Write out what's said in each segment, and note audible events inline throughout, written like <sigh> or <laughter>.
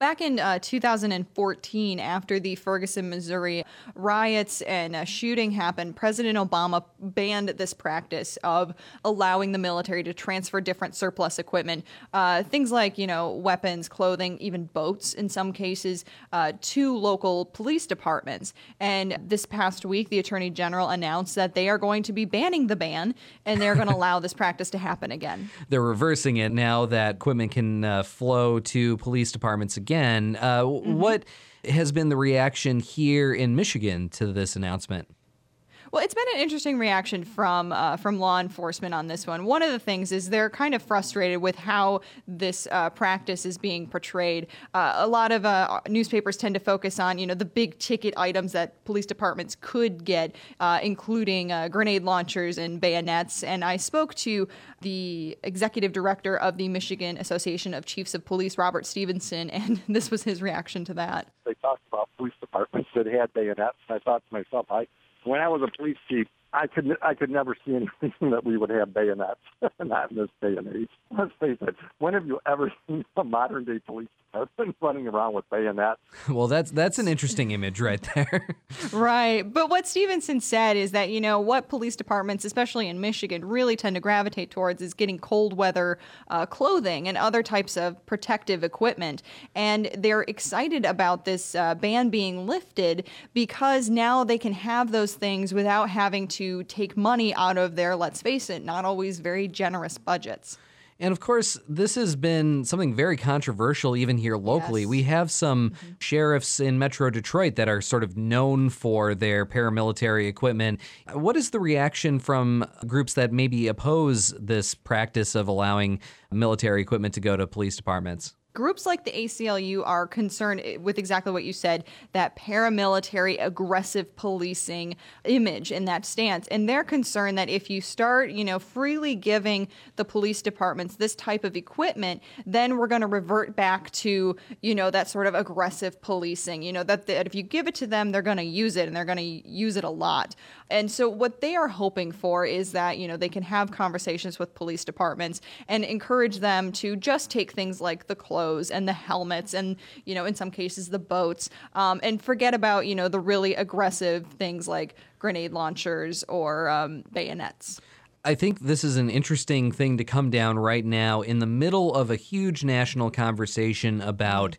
Back in uh, 2014, after the Ferguson, Missouri riots and uh, shooting happened, President Obama banned this practice of allowing the military to transfer different surplus equipment, uh, things like, you know, weapons, clothing, even boats in some cases, uh, to local police departments. And this past week, the Attorney General announced that they are going to be banning the ban and they're going <laughs> to allow this practice to happen again. They're reversing it now that equipment can uh, flow to police departments again again. Uh, mm-hmm. What has been the reaction here in Michigan to this announcement? Well, it's been an interesting reaction from uh, from law enforcement on this one. One of the things is they're kind of frustrated with how this uh, practice is being portrayed. Uh, a lot of uh, newspapers tend to focus on you know the big ticket items that police departments could get, uh, including uh, grenade launchers and bayonets. And I spoke to the executive director of the Michigan Association of Chiefs of Police, Robert Stevenson, <laughs> and this was his reaction to that. They talked about police departments that had bayonets, and I thought to myself, I when I was a police chief, I could I could never see anything <laughs> that we would have bayonets, <laughs> not in this day and age. Let's face it. When have you ever <laughs> seen a modern day police department running around with bayonets? Well, that's that's an interesting image right there. right, but what Stevenson said is that you know what police departments, especially in Michigan, really tend to gravitate towards is getting cold weather uh, clothing and other types of protective equipment, and they're excited about this uh, ban being lifted because now they can have those things without having to to take money out of their, let's face it, not always very generous budgets. And of course, this has been something very controversial even here locally. Yes. We have some mm-hmm. sheriffs in Metro Detroit that are sort of known for their paramilitary equipment. What is the reaction from groups that maybe oppose this practice of allowing military equipment to go to police departments? Groups like the ACLU are concerned eh, with exactly what you said that paramilitary aggressive policing image and that stance. And they're concerned that if you start, you know, freely giving the police departments this type of equipment, then we're going to revert back to, you know, that sort of aggressive policing, you know, that, that if you give it to them, they're going to use it and they're going to use it a lot. And so what they are hoping for is that, you know, they can have conversations with police departments and encourage them to just take things like the clothes and the helmets and you know in some cases the boats um, and forget about you know the really aggressive things like grenade launchers or um, bayonets. I think this is an interesting thing to come down right now in the middle of a huge national conversation about.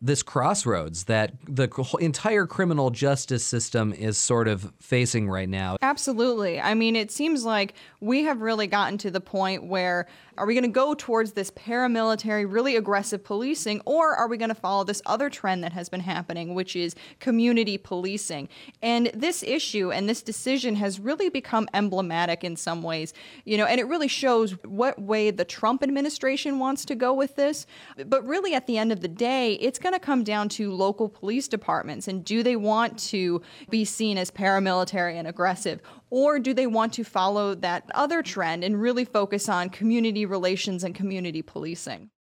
This crossroads that the entire criminal justice system is sort of facing right now. Absolutely. I mean, it seems like we have really gotten to the point where are we going to go towards this paramilitary, really aggressive policing, or are we going to follow this other trend that has been happening, which is community policing? And this issue and this decision has really become emblematic in some ways, you know, and it really shows what way the Trump administration wants to go with this. But really, at the end of the day, it's going going to come down to local police departments and do they want to be seen as paramilitary and aggressive or do they want to follow that other trend and really focus on community relations and community policing?